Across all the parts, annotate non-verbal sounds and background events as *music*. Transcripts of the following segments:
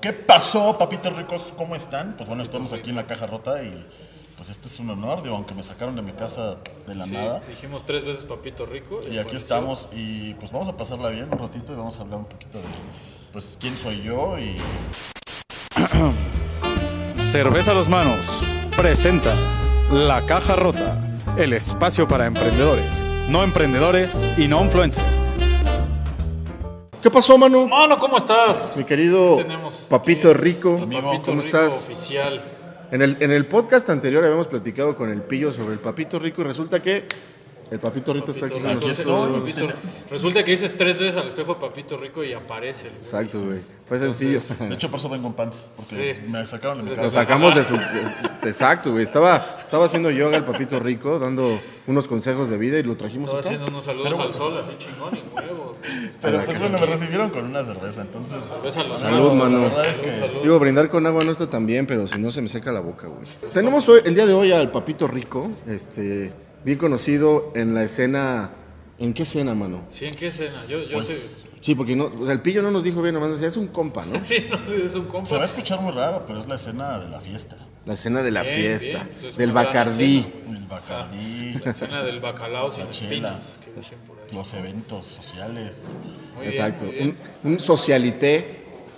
¿Qué pasó, papitos ricos? ¿Cómo están? Pues bueno, estamos aquí en la caja rota y pues este es un honor, digo, aunque me sacaron de mi casa de la Sí, nada. dijimos tres veces Papito Rico. Y aquí estamos y pues vamos a pasarla bien un ratito y vamos a hablar un poquito de pues quién soy yo y *clears throat* Cerveza a dos manos presenta La Caja Rota, el espacio para emprendedores, no emprendedores y no influencers. ¿Qué pasó, Manu? Mano, ¿cómo estás? Mi querido Papito Rico, Amigo, Papito ¿cómo Rico estás? oficial. En el, en el podcast anterior habíamos platicado con el Pillo sobre el Papito Rico y resulta que el Papito Rico está aquí con nosotros. Papito- Resulta que dices tres veces al espejo Papito Rico y aparece. el güey. Exacto, güey. Fue sencillo. de hecho por eso vengo en pants porque Sí. me sacaron de mi Lo Lo casa. sacamos de su... *laughs* Exacto, güey. Estaba, estaba haciendo yoga el Papito Rico, dando unos consejos de vida y lo trajimos Estaba acá. haciendo unos saludos al sol, así chingón y huevos. Pero pues bueno, me recibieron con una cerveza, entonces Ves a los Salud, mano. la verdad es que Salud. Digo, brindar con agua no está tan bien, pero si no se me seca la boca, güey. Tenemos hoy, el día de hoy al Papito Rico, este, bien conocido en la escena... ¿En qué escena, mano? Sí, ¿en qué escena? Yo, yo Pues, Sí, porque no, o sea, el pillo no nos dijo bien, nomás decía, es un compa, ¿no? sé. *laughs* Sí, no sé, es un compa. se va a escuchar muy raro, pero es la escena de la fiesta. La escena de la Bien, fiesta, bien, pues es del una gran Bacardí. escena. El Bacardí, La escena del bacalao sin La chela. espinas, que dicen por ahí. los eventos sociales. Muy bien, Exacto, muy bien. un, un socialité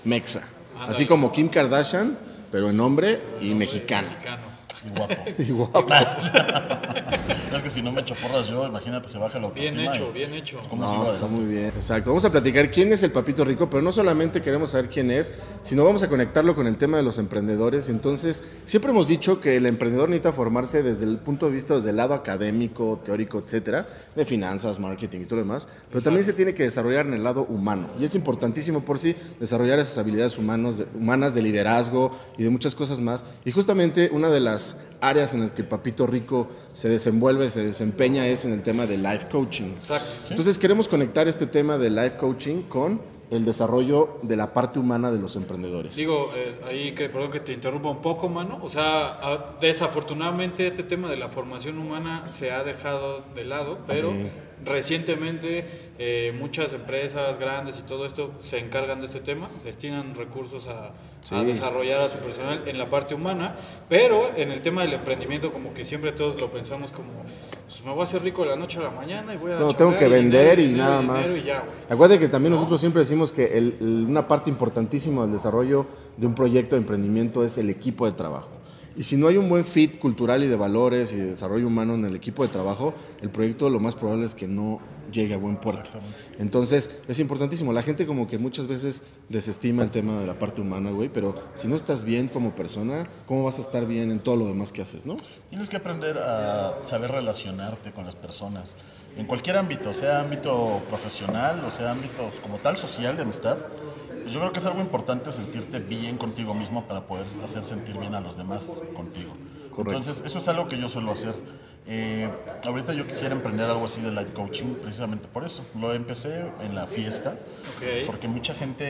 mexa. Ándale. Así como Kim Kardashian, pero en hombre y mexicana. Mexicano. Y guapo. *laughs* Y guapo. *laughs* es que si no me echo porras yo, imagínate, se baja la Bien autoestima. hecho, y, bien hecho. pues, ¿cómo No, está muy bien. Exacto. Vamos a platicar quién es el Papito Rico, pero no solamente queremos saber quién es, sino vamos a conectarlo con el tema de los emprendedores. Entonces, siempre hemos dicho que el emprendedor necesita formarse desde el punto de vista, desde el lado académico, teórico, etcétera, de finanzas, marketing y todo lo demás, pero también se tiene que desarrollar en el lado humano. Y es importantísimo por sí desarrollar esas habilidades humanos, de- humanas de liderazgo y de muchas cosas más. Y justamente una de las áreas en las que el Papito Rico se desenvuelve, se desempeña es en el tema de life coaching. Exacto. Entonces queremos conectar este tema de life coaching con el desarrollo de la parte humana de los emprendedores. Digo, eh, ahí que perdón que te interrumpa un poco, mano. O sea, a- desafortunadamente este tema de la formación humana se ha dejado de lado, pero Sí. Recientemente eh, muchas empresas grandes y todo esto se encargan de este tema, destinan recursos a, desarrollar a su personal en la parte humana, pero en el tema del emprendimiento como que siempre todos lo pensamos como, pues me voy a hacer rico de la noche a la mañana y voy a no, tengo que y vender dinero, y nada más. y ya, güey. Acuérdate que también nosotros siempre decimos que el- el- una parte importantísima del desarrollo de un proyecto de emprendimiento es el equipo de trabajo. Y si no hay un buen fit cultural y de valores y de desarrollo humano en el equipo de trabajo, el proyecto lo más probable es que no llegue a buen puerto. Entonces, es importantísimo. La gente como que muchas veces desestima el tema de la parte humana, güey, pero si no estás bien como persona, ¿cómo vas a estar bien en todo lo demás que haces, no? Tienes que aprender a saber relacionarte con las personas. En cualquier ámbito, sea ámbito profesional o sea ámbito como tal social de amistad, yo creo que es algo importante sentirte bien contigo mismo para poder hacer sentir bien a los demás contigo. Correcto. Entonces, eso es algo que yo suelo hacer. Eh, ahorita yo quisiera emprender algo así de life coaching precisamente por eso. Lo empecé en la fiesta, Ok. porque mucha gente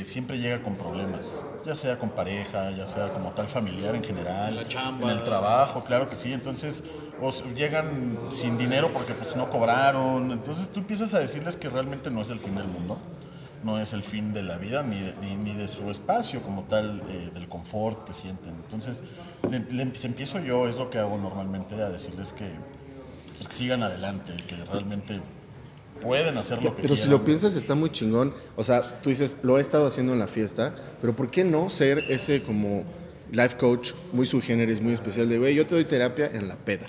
eh, siempre llega con problemas, ya sea con pareja, ya sea como tal familiar en general, La chamba. en el trabajo, claro que sí. Entonces, o s- llegan sin dinero porque pues no cobraron. Entonces tú empiezas a decirles que realmente no es el fin del mundo, no es el fin de la vida ni de, ni, ni de su espacio como tal, eh, del confort que sienten. Entonces, le, le empe- empiezo yo, es lo que hago normalmente, a decirles que, pues, que sigan adelante, que realmente pueden hacer lo que Pero si quieran. lo piensas está muy chingón. O sea, tú dices, lo he estado haciendo en la fiesta, pero ¿por qué no ser ese como life coach muy generis, muy especial de, güey, yo te doy terapia en la peda?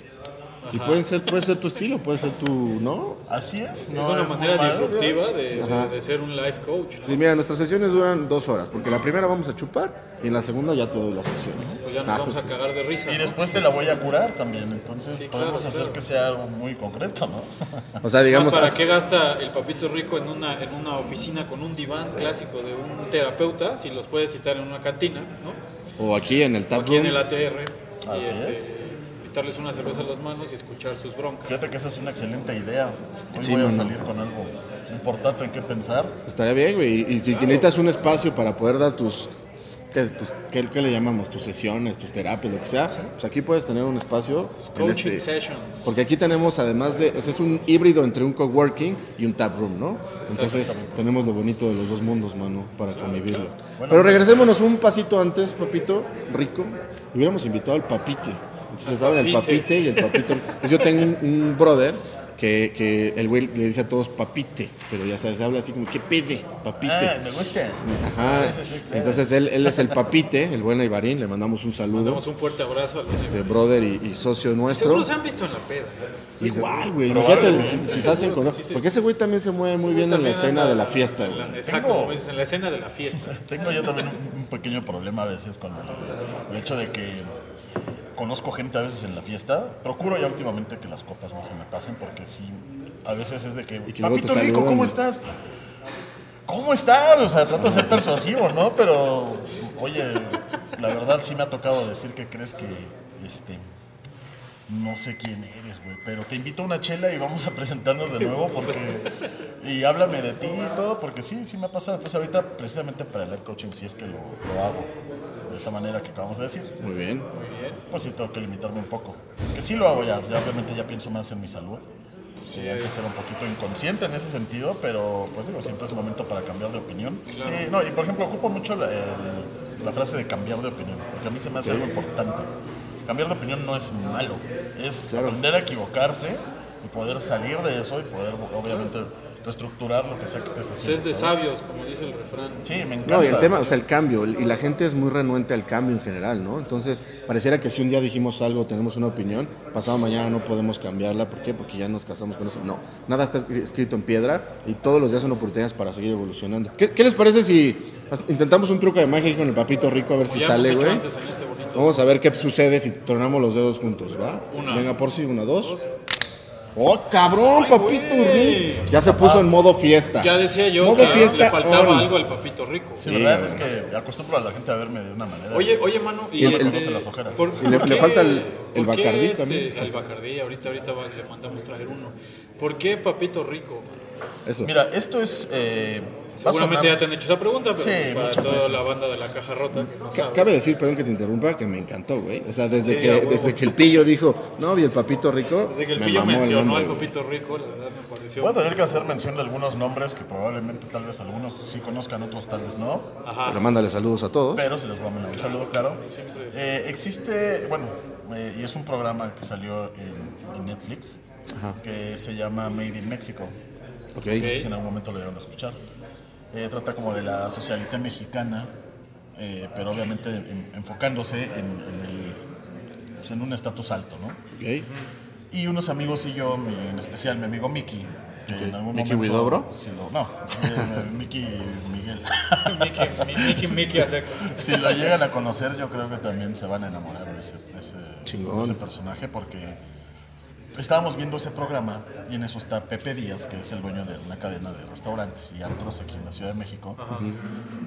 Y pueden ser, puede ser tu estilo, puede ser tu, ¿no? Así es. es no una muy manera disruptiva de, Ajá. de- de ser un life coach. ¿no? Sí, mira, nuestras sesiones duran dos horas, porque la primera vamos a chupar y en la segunda ya te doy la sesión. ¿no? Pues ya nos Ah, vamos pues a cagar de risa. Y ¿no? después te la voy a curar también, entonces Sí, podemos claro, hacer claro. que sea algo muy concreto, ¿no? *laughs* O sea, digamos, ¿Para qué gasta el papito rico en una, en una oficina con un diván clásico de un terapeuta si los puede citar en una cantina, ¿no? o aquí en el tap aquí en el ATR. y Así este, es. Invitarles una cerveza a las manos y escuchar sus broncas. Fíjate que esa es una excelente idea. Hoy Sí, voy a salir con algo importante en qué pensar. Estaría bien, güey. Y si necesitas un espacio para poder dar tus, ¿qué, pues, ¿qué- qué le llamamos? Tus sesiones, tus terapias, lo que sea. Pues aquí puedes tener un espacio. Coaching este- sessions. porque aquí tenemos, además de, o sea, es un híbrido entre un coworking y un tap room, ¿no? Entonces tenemos lo bonito de los dos mundos, mano, para convivirlo. Pero regresémonos un pasito antes, papito, rico. Hubiéramos invitado al papite. Entonces estaban el Papite. y el papito. Entonces yo tengo un, un brother que, que el güey le dice a todos papite, pero ya sabes, habla así como, ¿qué pide? Papite. Ah, me gusta. Ajá. Sí, sí, sí, claro. Entonces él, él es el papite, el buen Ibarín, le mandamos un saludo. Damos un fuerte abrazo a los Este brother y, y socio nuestro. Seguro se han visto en la peda. ¿eh? Igual, güey. Quizás se conoce. Sí, sí. Porque ese güey también se mueve muy bien en la escena de la fiesta, la-. Exacto, como dices, en la escena de la fiesta. Tengo yo también un, un pequeño problema a veces con el, el hecho de que conozco gente a veces en la fiesta. Procuro ya últimamente que las copas no se me pasen porque sí, a veces es de que, papito rico. ¿cómo estás? ¿Cómo estás? O sea, trato de ser persuasivo, ¿no? Pero, oye, la verdad sí me ha tocado decir que crees que, este, no sé quién eres, güey, pero te invito a una chela y vamos a presentarnos de nuevo porque y háblame de ti y todo porque sí, sí me ha pasado. Entonces ahorita precisamente para el coaching sí es que lo, lo hago de esa manera que acabamos de decir. Muy bien. Pues sí tengo que limitarme un poco, que sí lo hago ya, ya obviamente ya pienso más en mi salud. Sí, antes era un poquito inconsciente en ese sentido, pero pues digo, siempre es momento para cambiar de opinión. Sí, no, y por ejemplo, ocupo mucho la, el- la frase de cambiar de opinión, porque a mí se me hace algo importante. Cambiar de opinión no es malo, es Claro. aprender a equivocarse y poder salir de eso y poder, obviamente, reestructurar lo que sea que estés Eso haciendo. es de ¿sabes? sabios, como dice el refrán. Sí, me encanta. No, y el tema, o sea, el cambio, y la gente es muy renuente al cambio en general, ¿no? Entonces, pareciera que si un día dijimos algo, tenemos una opinión, pasado mañana no podemos cambiarla, ¿por qué? Porque ya nos casamos con eso. No, nada está escri- escrito en piedra y todos los días son oportunidades para seguir evolucionando. ¿Qué, qué les parece si intentamos un truco de magia aquí con el papito rico a ver si Ya hemos sale, güey? este. Vamos a ver qué sucede si tronamos los dedos juntos, ¿va? Una. Venga, por si, una, dos. ¡Oh, cabrón, Ay, papito güey. rico! Ya se puso en modo fiesta. Ya decía yo Modo que fiesta le faltaba on. algo al papito rico. Sí, Sí, ¿verdad? Es que acostumbro a la gente a verme de una manera. Oye, oye, mano, y Y el- este, conoce las ojeras. ¿por- Y le- por le qué- falta el- el por qué Bacardí este- también. El Bacardí, ahorita, ahorita va- le mandamos traer uno. ¿Por qué papito rico? Eso. Mira, esto es. Eh, Seguramente ya te han hecho esa pregunta, pero Sí, para muchas toda veces. la banda de la caja rota que no. Cabe decir, perdón que te interrumpa, que me encantó, güey. O sea, desde, Sí, a que, huevo. desde que el pillo dijo, no, y el papito rico. Desde que el me pillo mamó el mencionó nombre, al papito rico, la verdad me pareció. Voy a tener que hacer mención de algunos nombres que probablemente tal vez algunos sí conozcan, otros tal vez no. Ajá. Pero mándale saludos a todos. Pero si les voy a mandar un saludo, claro. Eh, existe, bueno, eh, y es un programa que salió en, en Netflix que se llama Made in Mexico. Ok. No sé si en algún momento lo llegaron a escuchar. Eh, trata como de la socialité mexicana, eh, pero obviamente en- enfocándose en, en el- pues, en un estatus alto, ¿no? Ok. Y unos amigos y yo, mi- en especial mi amigo Miki, que en algún ¿Miki momento... Huidobro? sí lo- no, eh, *laughs* Miki Miguel. Mickey, *laughs* mi- Mickey, Mickey hace si lo llegan a conocer, yo creo que también se van a enamorar de ese, de ese, Chingón. de ese personaje porque estábamos viendo ese programa y en eso está Pepe Díaz, que es el dueño de una cadena de restaurantes y antros aquí en la Ciudad de México.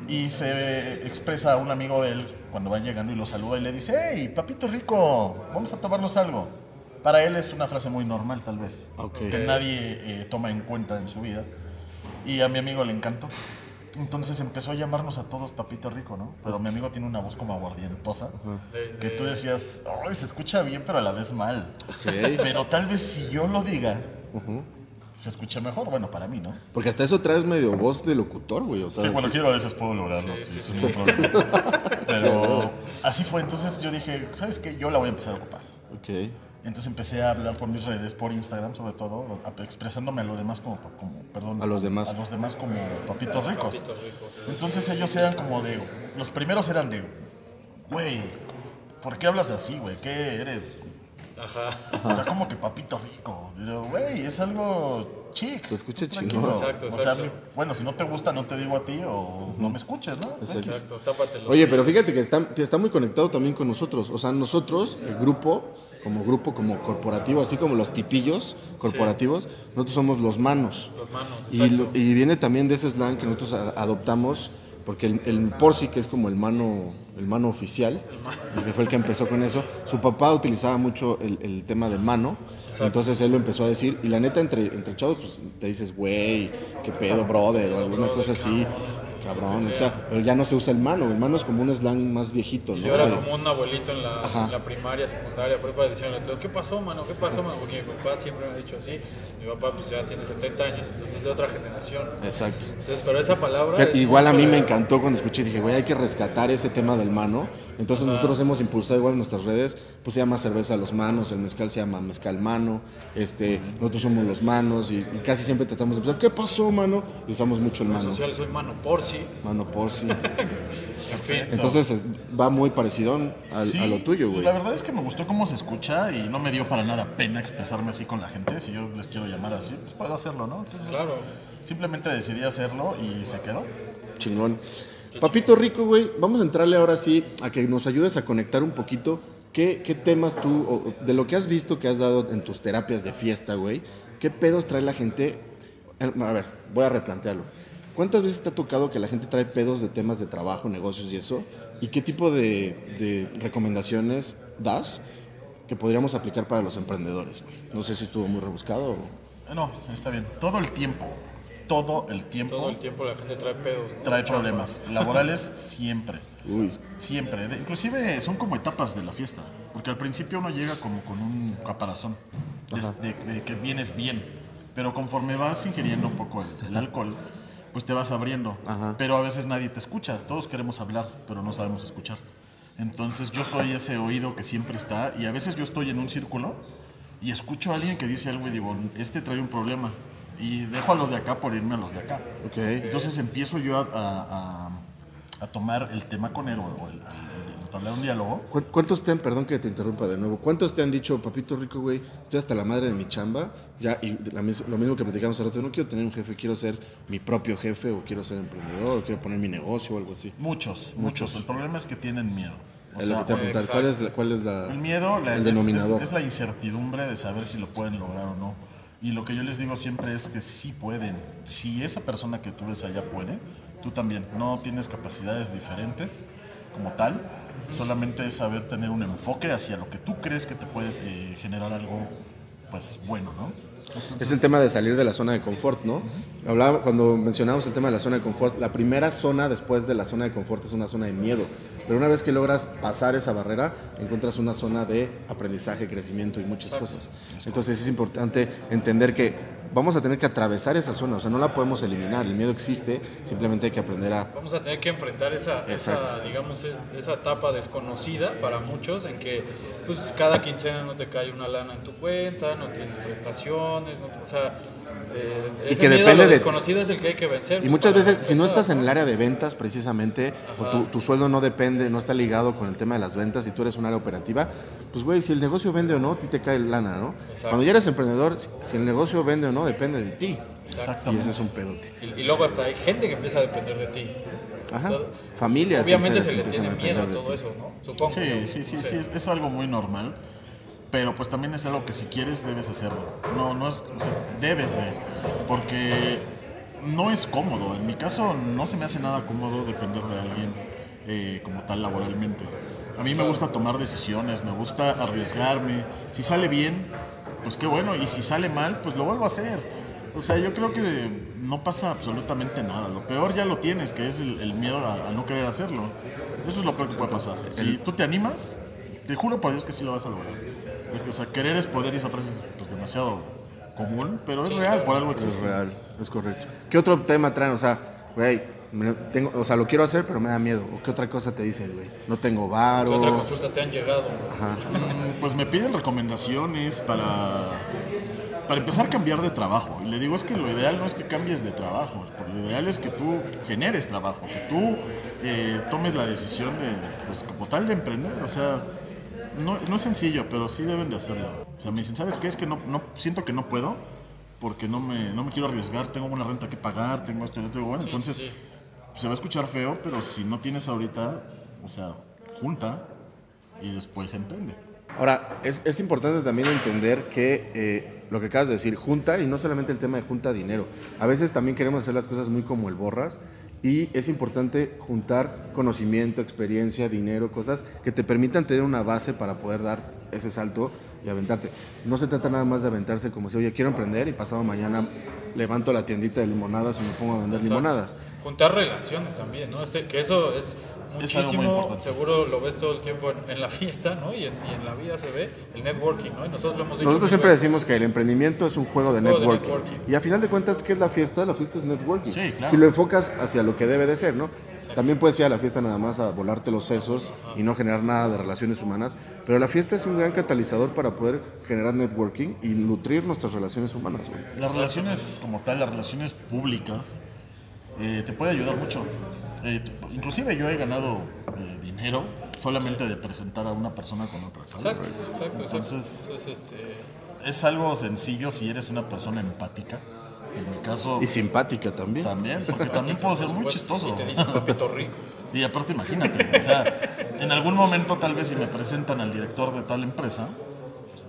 Y se expresa a un amigo de él cuando va llegando y lo saluda y le dice, hey, papito rico, vamos a tomarnos algo. Para él es una frase muy normal tal vez, que nadie eh, toma en cuenta en su vida. Y a mi amigo le encantó. Entonces empezó a llamarnos a todos Papito Rico, ¿no? Pero mi amigo tiene una voz como aguardientosa, que tú decías, ay, se escucha bien, pero a la vez mal. Ok. Pero tal vez si yo lo diga, se escucha mejor. Bueno, para mí, ¿no? Porque hasta eso traes medio voz de locutor, güey. O sea, Sí, bueno, sí. quiero a veces puedo lograrlo, sí, sin ningún problema. *laughs* Pero así fue, entonces yo dije, ¿sabes qué? Yo la voy a empezar a ocupar. Ok. Entonces empecé a hablar por mis redes, por Instagram sobre todo, a- expresándome a los demás como, como perdón, A los demás. a los demás como papitos ricos. Entonces ellos eran como de, los primeros eran de, güey, ¿por qué hablas así, güey? ¿Qué eres? Ajá. O sea, como que papito rico. Güey, es algo chic. Se escucha chingón. Exacto, O sea, exacto. bueno, si no te gusta, no te digo a ti o no me escuches, ¿no? Exacto, tápatelo. Oye, pero fíjate que está, que está muy conectado también con nosotros. O sea, nosotros, el grupo, como grupo, como corporativo, así como los tipillos corporativos, nosotros somos los manos. Los manos, Y, exacto. lo- y viene también de ese slang que nosotros a- adoptamos, porque el, el Porsi, que es como el mano el mano oficial, que fue el que empezó con eso. Su papá utilizaba mucho el, el tema de mano, entonces él lo empezó a decir. Y la neta, entre, entre chavos, pues te dices, güey, qué pedo, brother, o alguna cosa así, cabrón. O sea, pero ya no se usa el mano, el mano es como un slang más viejito, ¿no? Era De- como un abuelito en la, en la primaria, secundaria, prepa, diciéndole a todos, ¿qué pasó, mano? ¿Qué pasó, mano? Porque mi papá siempre me ha dicho así. Mi papá pues ya tiene 70 años, entonces es de otra generación. Exacto. Entonces, pero esa palabra... Pero es igual a mí me de- encantó cuando escuché, dije, güey, hay que rescatar ese tema del mano. Entonces nosotros hemos impulsado igual en nuestras redes, pues se llama cerveza a los manos, el mezcal se llama mezcal mano, este, nosotros somos los manos y, y casi siempre tratamos de pensar, ¿qué pasó, mano? Y usamos mucho el En mano, sociales soy mano por sí. mano por sí. *laughs* En fin. Entonces es- va muy parecido al- Sí, a lo tuyo, pues güey. la verdad es que me gustó cómo se escucha y no me dio para nada pena expresarme así con la gente. Si yo les quiero llamar así, pues puedo hacerlo, ¿no? Entonces, Claro. simplemente decidí hacerlo y se quedó. Chingón. Papito Rico, güey, vamos a entrarle ahora sí a que nos ayudes a conectar un poquito. ¿Qué, qué temas tú, o- de lo que has visto que has dado en tus terapias de fiesta, güey, qué pedos trae la gente? Eh, A ver, voy a replantearlo. ¿Cuántas veces te ha tocado que la gente trae pedos de temas de trabajo, negocios y eso? ¿Y qué tipo de, de recomendaciones das que podríamos aplicar para los emprendedores? güey? No sé si estuvo muy rebuscado o... No, está bien. Todo el tiempo, todo el tiempo Todo el tiempo la gente trae pedos. ¿no? trae problemas laborales siempre. Uy, Siempre. De- inclusive son como etapas de la fiesta. Porque al principio uno llega como con un caparazón. De, de- de que vienes bien. Pero conforme vas ingiriendo un poco el, el alcohol, pues te vas abriendo. Pero a veces nadie te escucha. Todos queremos hablar, pero no sabemos escuchar. Entonces yo soy ese oído que siempre está. Y a veces yo estoy en un círculo y escucho a alguien que dice algo y digo, este trae un problema. Y dejo a los de acá por irme a los de acá. ok. Entonces empiezo yo a, a- a- a tomar el tema con él o, el, entablar un diálogo. ¿Cu- ¿Cuántos te han, perdón que te interrumpa de nuevo, cuántos te han dicho, papito rico, güey, estoy hasta la madre de mi chamba, ya, y la lo mismo que platicamos rato, no quiero tener un jefe, quiero ser mi propio jefe, o quiero ser emprendedor, o quiero poner mi negocio, o algo así. Muchos, muchos. El problema es que tienen miedo. O sea, te voy a preguntar, ¿cuál es, la- cuál es la, el miedo la- el es, denominador? es- es la incertidumbre de saber si lo pueden lograr o no. Y lo que yo les digo siempre es que sí pueden. Si esa persona que tú ves allá puede, tú también. No tienes capacidades diferentes como tal. Solamente es saber tener un enfoque hacia lo que tú crees que te puede eh, generar algo pues bueno, ¿no? Es el tema de salir de la zona de confort, ¿no? Hablaba, cuando mencionamos el tema de la zona de confort, la primera zona después de la zona de confort es una zona de miedo. Pero una vez que logras pasar esa barrera, encuentras una zona de aprendizaje, crecimiento y muchas cosas. Entonces es importante entender que vamos a tener que atravesar esa zona, o sea, no la podemos eliminar. El miedo existe, simplemente hay que aprender a... Vamos a tener que enfrentar esa, esa, digamos, es- esa etapa desconocida para muchos en que pues cada quincena no te cae una lana en tu cuenta, no tienes prestaciones, no o sea, eh, Y ese que miedo a depende lo de- desconocido es el que hay que vencer. Y muchas veces, si no estás en el área de ventas precisamente, o tu, tu sueldo no depende, no está ligado con el tema de las ventas y tú eres un área operativa, pues güey, si el negocio vende o no, a ti te cae lana, ¿no? Exacto. Cuando ya eres emprendedor, si- el negocio vende o no, depende de ti. Y Exactamente. ese es un pedote. Y, y luego hasta hay gente que empieza a depender de ti. Ajá. Familias Obviamente se le tiene a miedo a todo ti. eso, ¿no? Supongo. Sí, sí, sí, sí, es, es algo muy normal, pero pues también es algo que si quieres debes hacerlo. No, no es, o sea, debes de, porque no es cómodo. En mi caso no se me hace nada cómodo depender de alguien eh, como tal laboralmente. A mí me gusta tomar decisiones, me gusta arriesgarme. Si sale bien, pues qué bueno, y si sale mal, pues lo vuelvo a hacer. O sea, yo creo que no pasa absolutamente nada. Lo peor ya lo tienes, que es el, el miedo a, a no querer hacerlo. Eso es lo peor que puede pasar. Si tú te animas, te juro por Dios que sí lo vas a lograr. O sea, querer es poder y esa frase es pues, demasiado común, pero es real, por algo Es existe. real, es correcto. ¿Qué otro tema traen? O sea, güey, me- tengo, o sea, lo quiero hacer, pero me da miedo. ¿O qué otra cosa te dicen, güey? No tengo ¿Qué otra varo. consulta te han llegado? Mm, Pues me piden recomendaciones para, para empezar a cambiar de trabajo. Y le digo, es que lo ideal no es que cambies de trabajo, lo ideal es que tú generes trabajo, que tú eh, tomes la decisión de, pues como tal, de emprender. O sea, no, no es sencillo, pero sí deben de hacerlo. O sea, me dicen, ¿sabes qué? Es que no, no siento que no puedo porque no me, no me quiero arriesgar, tengo una renta que pagar, tengo esto y lo otro. Bueno, entonces sí. se va a escuchar feo, pero si no tienes ahorita, o sea, junta y después emprende. Ahora, es, es importante también entender que eh, lo que acabas de decir, junta, y no solamente el tema de junta dinero. A veces también queremos hacer las cosas muy como el borras Y es importante juntar conocimiento, experiencia, dinero, cosas que te permitan tener una base para poder dar ese salto y aventarte. No se trata nada más de aventarse como si, oye, quiero emprender y pasado mañana levanto la tiendita de limonadas y me pongo a vender Exacto. limonadas. Juntar relaciones también, ¿no? Este, que eso es Es algo muy muchísimo, importante. seguro lo ves todo el tiempo en, en la *laughs* fiesta, ¿no? Y en, y en la vida se ve el networking, ¿no? Y nosotros lo hemos dicho. Nosotros siempre veces. decimos que el emprendimiento es un juego, de, un juego de networking. networking. Y a final de cuentas, ¿qué es la fiesta? La fiesta es networking. Sí, claro. Si lo enfocas hacia lo que debe de ser, ¿no? También puedes ir a la fiesta nada más a volarte los sesos y no generar nada de relaciones humanas, pero la fiesta es un gran catalizador para poder generar networking y nutrir nuestras relaciones humanas, güey. Las relaciones como tal, las relaciones públicas, eh, te puede ayudar mucho. Eh, inclusive yo he ganado eh, dinero solamente de presentar a una persona con otra, ¿sabes? Exacto, exacto, exacto. Entonces- este, Es algo sencillo si eres una persona empática. En mi caso, Y simpática también. también, porque también puedo ser muy chistoso. Y te dicen papito rico. Y aparte imagínate, o sea, en algún momento tal vez si me presentan al director de tal empresa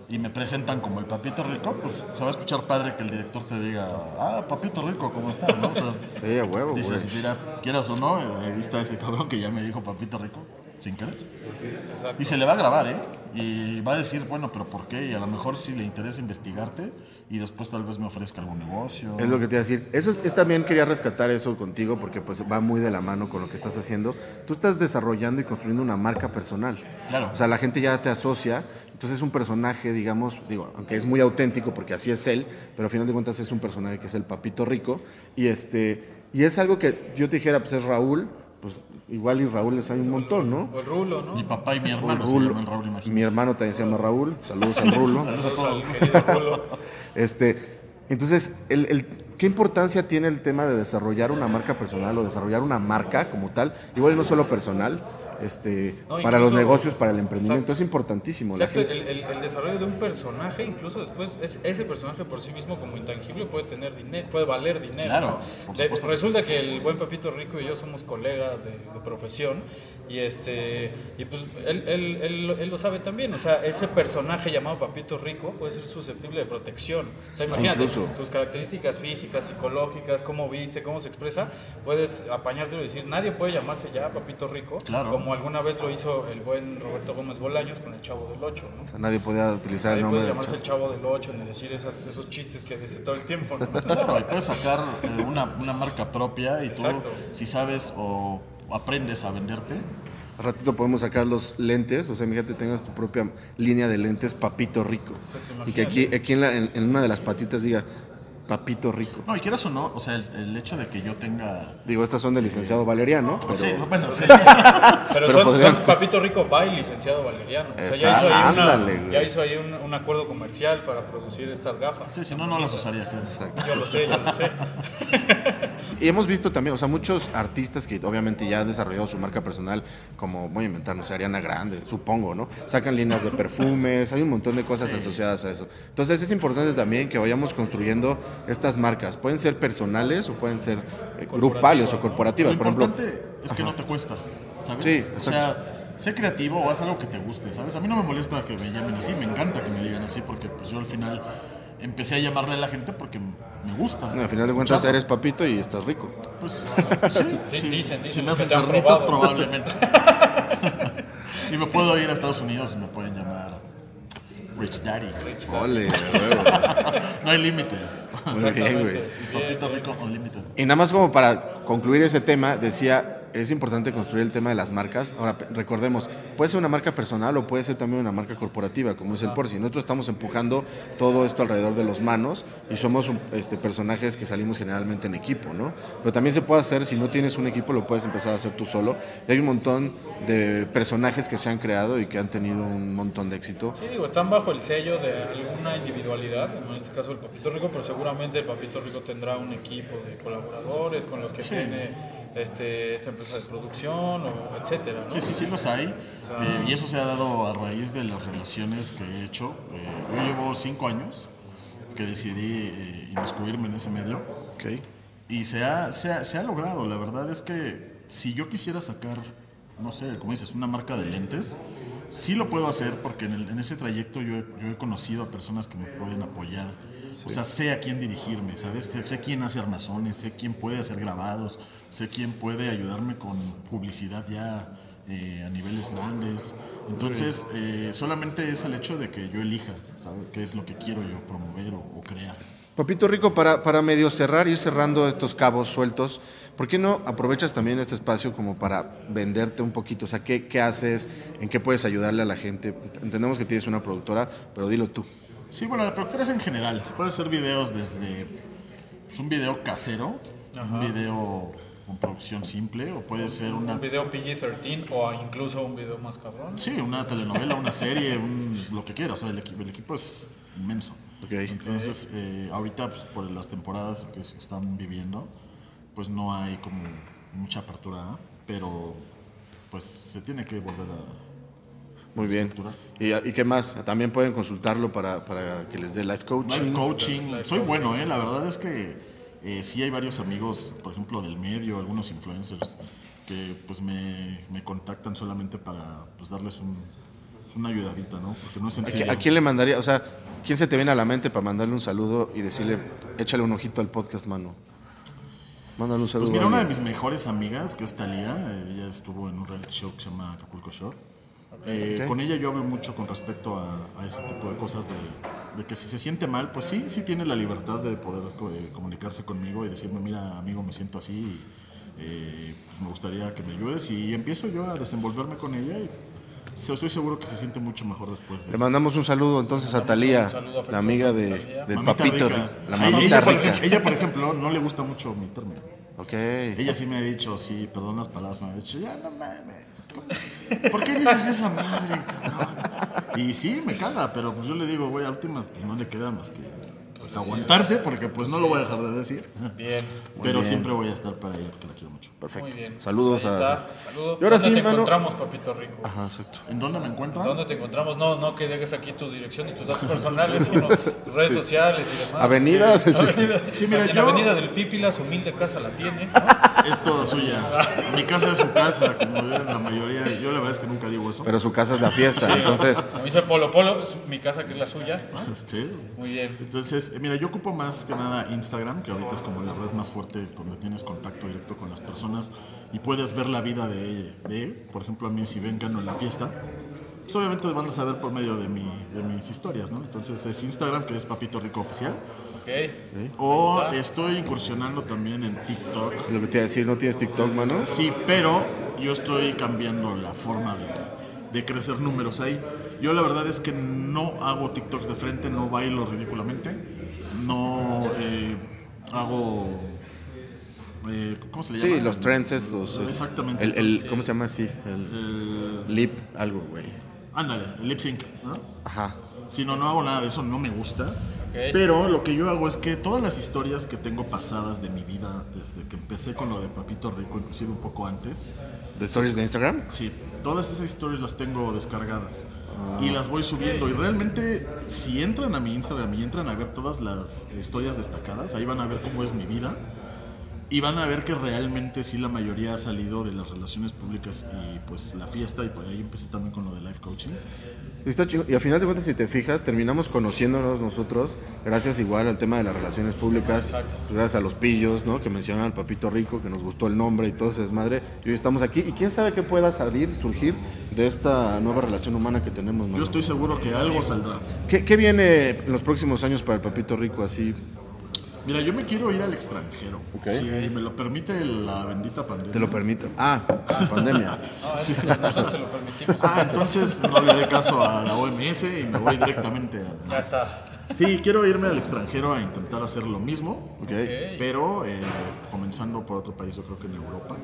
y me presentan como el papito rico, pues se va a escuchar padre que el director te diga, ah, papito rico, ¿cómo está? ¿no? O sea, *laughs* Sí, a huevo, güey. dices, mira, quieras o no, eh, ahí está ese cabrón que ya me dijo papito rico, sin querer. Exacto. Y se le va a grabar, ¿eh? Y va a decir, bueno, pero ¿por qué? Y a lo mejor si le interesa investigarte y después tal vez me ofrezca algún negocio. Es lo que te iba a decir. Eso es, es también quería rescatar eso contigo porque pues va muy de la mano con lo que estás haciendo. Tú estás desarrollando y construyendo una marca personal. Claro. O sea, la gente ya te asocia. Entonces es un personaje, digamos, digo, aunque es muy auténtico porque así es él, pero al final de cuentas es un personaje que es el papito rico. Y este y es algo que yo te dijera, pues es Raúl, pues igual y Raúl les hay un montón, ¿no? O el rulo, ¿no? Mi papá y mi hermano se Rulo. llaman Raúl, imagínate. Mi hermano también se llama Raúl. Saludos al Rulo. Saludos al querido rulo. *laughs* Este, entonces, el, el- ¿qué importancia tiene el tema de desarrollar una marca personal o desarrollar una marca como tal? Igual y no solo personal, este, No, para los negocios, para el emprendimiento, Exacto. es importantísimo. Exacto, gente- el, el- el desarrollo de un personaje, incluso después, es, ese personaje por sí mismo como intangible puede tener dinero, puede valer dinero. Claro, ¿no? por De- supuesto. resulta que el buen Papito Rico y yo somos colegas de, de profesión y este y pues él, él- él- él lo sabe también, o sea, ese personaje llamado Papito Rico puede ser susceptible de protección. O sea, imagínate incluso. sus características físicas, psicológicas, cómo viste, cómo se expresa, puedes apañártelo y decir, nadie puede llamarse ya Papito Rico, Claro. como alguna vez lo hizo el buen Roberto Gómez Bolaños con el Chavo del Ocho, ¿no? o sea, nadie podía utilizar Ahí el nombre. puedes de llamarse el Chavo del Ocho ni decir esas- esos chistes que dice todo el tiempo, ¿no? *laughs* Claro, y puedes sacar eh, una, una marca propia y tú, Exacto. si sabes o aprendes a venderte, Al ratito podemos sacar los lentes, o sea, fíjate, tengas tu propia línea de lentes Papito Rico. Exacto, y que aquí, aquí en, la- en- en una de las patitas diga Papito Rico. no, y quieras o no, o sea, el, el hecho de que yo tenga... Digo, estas son del licenciado Valeriano, pero Sí, bueno, sí. *laughs* Pero, Pero son, podrían son ser. Papito Rico va y licenciado Valeriano. O sea, ya Exacto. hizo ahí, una- Ándale, ya hizo ahí un, un acuerdo comercial para producir estas gafas. Sí, si no, no las usaría, claro. Yo lo sé, yo lo sé. *laughs* Y hemos visto también, o sea, muchos artistas que obviamente ya han desarrollado su marca personal, como voy a inventar, no sé, Ariana Grande, supongo, ¿no? Sacan líneas de perfumes, hay un montón de cosas asociadas a eso. Entonces es importante también que vayamos construyendo estas marcas. Pueden ser personales o pueden ser eh, grupales o Lo corporativas. Por ejemplo, importante es que no te cuesta, ¿sabes? Sí, o sea, sé creativo o haz algo que te guste, ¿sabes? A mí no me molesta que me llamen así, me encanta que me digan así porque pues yo al final empecé a llamarle a la gente porque me gusta. no, al final de cuentas eres papito y estás rico. Pues *laughs* sí, *laughs* Di- sí. dicen, dicen si me hacen carnitas probablemente. *laughs* y me puedo ir a Estados Unidos y me pueden llamar Rich Daddy. Ole, *laughs* huevo. No hay límites. Muy bien, güey. Es papito rico unlimited. Y nada más como para concluir ese tema, decía, es importante construir el tema de las marcas. Ahora, recordemos, puede ser una marca personal o puede ser también una marca corporativa, como es el Porci. Nosotros estamos empujando todo esto alrededor de los manos y somos este, personajes que salimos generalmente en equipo, ¿no? Pero también se puede hacer, si no tienes un equipo, lo puedes empezar a hacer tú solo. Y hay un montón de personajes que se han creado y que han tenido un montón de éxito. Sí, digo, están bajo el sello de alguna individualidad, como en este caso el Papito Rico, pero seguramente el Papito Rico tendrá un equipo de colaboradores con los que Sí. tiene este, esta empresa de producción, o etcétera. ¿no? Sí, sí, sí los hay. Eh, y eso se ha dado a raíz de las relaciones que he hecho. Eh, yo llevo cinco años que decidí eh, inmiscuirme en ese medio. ¿ok? Y se ha, se, ha, se ha logrado. La verdad es que si yo quisiera sacar, no sé, como dices, una marca de lentes, sí lo puedo hacer porque en, el- en ese trayecto yo, yo he conocido a personas que me pueden apoyar O sea, sé a quién dirigirme, ¿sabes? Sé, sé quién hace armazones, sé quién puede hacer grabados, sé quién puede ayudarme con publicidad ya eh, a niveles grandes. Entonces, eh, solamente es el hecho de que yo elija, ¿sabes? ¿Qué es lo que quiero yo promover o, o crear? Papito Rico, para, para medio cerrar, ir cerrando estos cabos sueltos, ¿por qué no aprovechas también este espacio como para venderte un poquito? O sea, ¿qué, qué haces? ¿En qué puedes ayudarle a la gente? Entendemos que tienes una productora, pero dilo tú. Sí, bueno, la productora es en general. Se puede hacer videos desde pues, un video casero, un video con producción simple, o puede ser una Un video PG-13 o incluso un video más cabrón. Sí, una telenovela, una serie, un, lo que quiera. O sea, el equipo, el equipo es inmenso. Ok. Entonces, eh, ahorita, pues, por las temporadas que se están viviendo, pues no hay como mucha apertura, ¿no? pero pues se tiene que volver a... Muy bien. ¿Y, y qué más? También pueden consultarlo para, para que les dé life coaching. Life coaching, soy bueno, ¿eh? La verdad es que eh, sí hay varios amigos, por ejemplo, del medio, algunos influencers, que pues me, me contactan solamente para pues darles un, una ayudadita, ¿no? Porque no es ¿A, qui- sencillo. a quién le mandaría? O sea, ¿quién se te viene a la mente para mandarle un saludo y decirle, échale un ojito al podcast, mano? Mándale un saludo. Pues mira, una de mis mejores amigas, que es Talía, eh, ella estuvo en un reality show que se llama Acapulco Shore. Eh. Con ella yo hablo mucho con respecto a, a ese tipo de cosas, de, de que si se siente mal, pues sí, sí tiene la libertad de poder eh, comunicarse conmigo y decirme, mira, amigo, me siento así, y, eh, pues me gustaría que me ayudes. Y empiezo yo a desenvolverme con ella y estoy seguro que se siente mucho mejor después de... Le mandamos un saludo entonces a Talía, la amiga a de, del Mamita papito, rica. la ella- mamita ella, por rica. ejemplo, ella, por ejemplo, no le gusta mucho mi término. Ok. Ella sí me ha dicho, sí, perdón las palabras, me ha dicho, ya no mames. ¿Por qué dices esa madre? Y sí, me caga, pero pues yo le digo, güey, a últimas pues no le queda más que pues, aguantarse, porque pues no lo voy a dejar de decir. Bien. Pero bien. siempre voy a estar para ella porque la quiero mucho. Perfecto. Muy bien. Saludos Pues ahí a. está. Y ahora ¿Dónde sí, te mano. encontramos, papito rico? Ajá, exacto. ¿En dónde me encuentran? ¿Dónde te encontramos? No, no que dejes aquí tu dirección y tus datos *laughs* personales, sino tus redes sociales y demás. Avenida. sí. Avenida- Sí, mira, en yo- la avenida del Pípila, su humilde casa la tiene. ¿no? Es todo suya. Mi casa es su casa, como dicen la mayoría. Yo la verdad es que nunca digo eso. Pero su casa es la fiesta, entonces. Como dice Polo Polo, es mi casa que es la suya. Sí. Muy bien. Entonces, eh, mira, yo ocupo más que nada Instagram, que ahorita es como la red más fuerte donde tienes contacto directo con las personas y puedes ver la vida de, de él. Por ejemplo, a mí si ven Gano en la fiesta, pues obviamente van a saber por medio de, mi, de mis historias, ¿no? Entonces es Instagram, que es Papito Rico Oficial. Ok. O estoy incursionando también en TikTok. Lo que te iba a decir, ¿no tienes TikTok, mano? Sí, pero yo estoy cambiando la forma de, de crecer números ahí. Yo la verdad es que no hago TikToks de frente, no bailo ridículamente, no eh, hago... eh, ¿Cómo se le llama? Sí, los trends estos. eh, Exactamente. El, el- ¿Cómo se llama así? El El- lip, algo, güey. Ándale, el lip sync. ¿no? Ajá. Si no, no hago nada de eso, no me gusta. Ok. Pero lo que yo hago es que todas las historias que tengo pasadas de mi vida, desde que empecé con lo de Papito Rico, inclusive un poco antes, ¿De stories de Instagram? Sí, todas esas historias las tengo descargadas y las voy subiendo. Y realmente, si entran a mi Instagram y entran a ver todas las historias destacadas, ahí van a ver cómo es mi vida. Y van a ver que realmente sí la mayoría ha salido de las relaciones públicas y pues la fiesta y por ahí empecé también con lo de life coaching. Y está chido. Y al final de cuentas, si te fijas, terminamos conociéndonos nosotros, gracias igual al tema de las relaciones públicas, Exacto. gracias a los pillos, ¿no? Que mencionan al Papito Rico, que nos gustó el nombre y todo ese desmadre. Y hoy estamos aquí. Y quién sabe qué pueda salir, surgir de esta nueva relación humana que tenemos, Yo mano? estoy seguro que algo saldrá. ¿Qué, qué viene en los próximos años para el Papito Rico así? Mira, yo me quiero ir al extranjero. Ok. Si me lo permite la bendita pandemia. Te lo permito. Ah, la pandemia. *laughs* No, es que nosotros te lo permitimos. Ah, entonces no le haré caso a la OMS y me voy directamente a... Ya está. Sí, quiero irme al extranjero a intentar hacer lo mismo, Ok. pero eh, comenzando por otro país, yo creo que en Europa.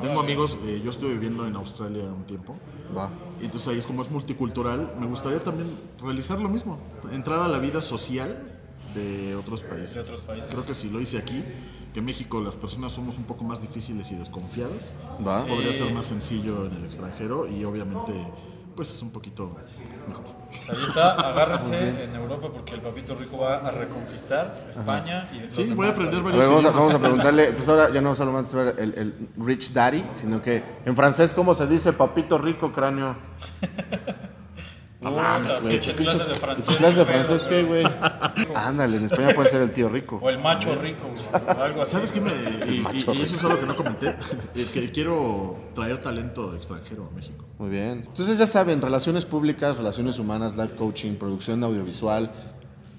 Tengo amigos, eh, yo estuve viviendo en Australia un tiempo, Va. y entonces ahí es como es multicultural, me gustaría también realizar lo mismo, entrar a la vida social de otros países. De otros países. Creo que si lo hice aquí, que en México las personas somos un poco más difíciles y desconfiadas, Va. podría Sí. ser más sencillo en el extranjero y obviamente pues un poquito mejor. Pues ahí está, *laughs* agárrense en Europa porque el papito rico va a reconquistar España y los Sí, demás voy a aprender países. A ver, varios vamos a, vamos a preguntarle, *laughs* pues ahora ya no solamente ver el, el Rich Daddy, sino que en francés, ¿cómo se dice papito rico cráneo? *laughs* Puta, mames, güey. clases de francés. pinches clases de francés, ¿qué, güey? Ándale, en España puede ser el tío rico. O el macho rico, güey, algo así. ¿Sabes qué me.? Y, y- macho y eso es algo que no comenté. *laughs* eh, que quiero traer talento extranjero a México. Muy bien. Entonces ya saben, relaciones públicas, relaciones humanas, life coaching, producción audiovisual.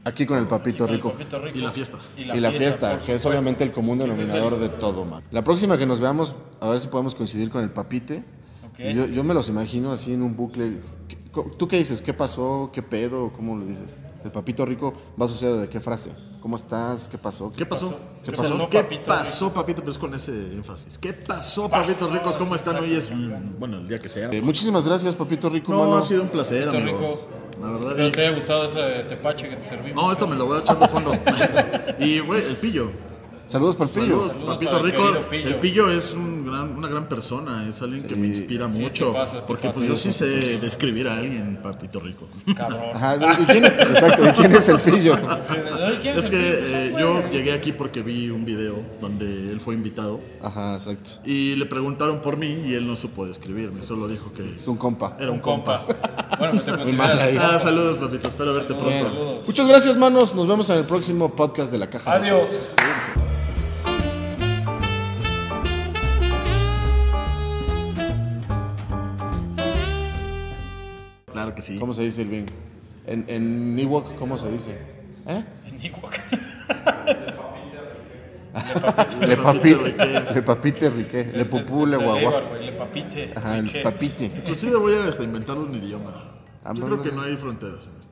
Aquí con el papito El rico. papito rico. Y la fiesta. Y la fiesta, que es obviamente el común es denominador el- de todo, man. La próxima que nos veamos, a ver si podemos coincidir con el papite. Yo, yo me los imagino así en un bucle. ¿Qué- ¿Tú qué dices? ¿Qué pasó? ¿Qué pedo? ¿Cómo lo dices? El papito rico va a suceder de qué frase. ¿Cómo estás? ¿Qué pasó? ¿Qué pasó? ¿Qué ¿Qué pasó? pasó? ¿Qué papito pasó, papito? Pero es con ese énfasis. ¿Qué pasó, papitos ricos? ¿Cómo están? Hoy es, bueno, el día que sea. Eh, muchísimas gracias, papito rico. No, mano. ha sido un placer, Papito amigos. rico. La verdad. Espero te haya gustado ese tepache que te servimos. No, esto me lo voy a echar de fondo. *laughs* y, güey, el pillo. Saludos para el pillo. Saludos, Saludos papito rico. Pillo. El pillo es un gran- una gran persona, es alguien que me inspira Sí, mucho. te pasas, te porque pues yo sí sé describir a alguien, papito rico. Cabrón. Ajá, ¿y quién, exacto, ¿y quién es el pillo? *laughs* Sí, ay, ¿quién Es el que eh, yo llegué aquí porque vi un video donde él fue invitado Ajá, exacto. y le preguntaron por mí y él no supo describirme, solo dijo que Es un compa. era un Un compa. compa. *laughs* Bueno, te consideras. Ah, saludos, papito, espero verte pronto. saludos. Muchas gracias, manos. Nos vemos en el próximo podcast de la caja. Adiós. Claro que sí. ¿Cómo se dice, Irving? En, en Ewok, ¿cómo se dice? ¿Eh? En Ewok. Le, papi, papite riqué. le papite riqué. Le pupú, le Es el guagua. Le papite. Ajá, el papite. Inclusive voy a hasta inventar un idioma. Ah, Yo creo que no hay fronteras en esto.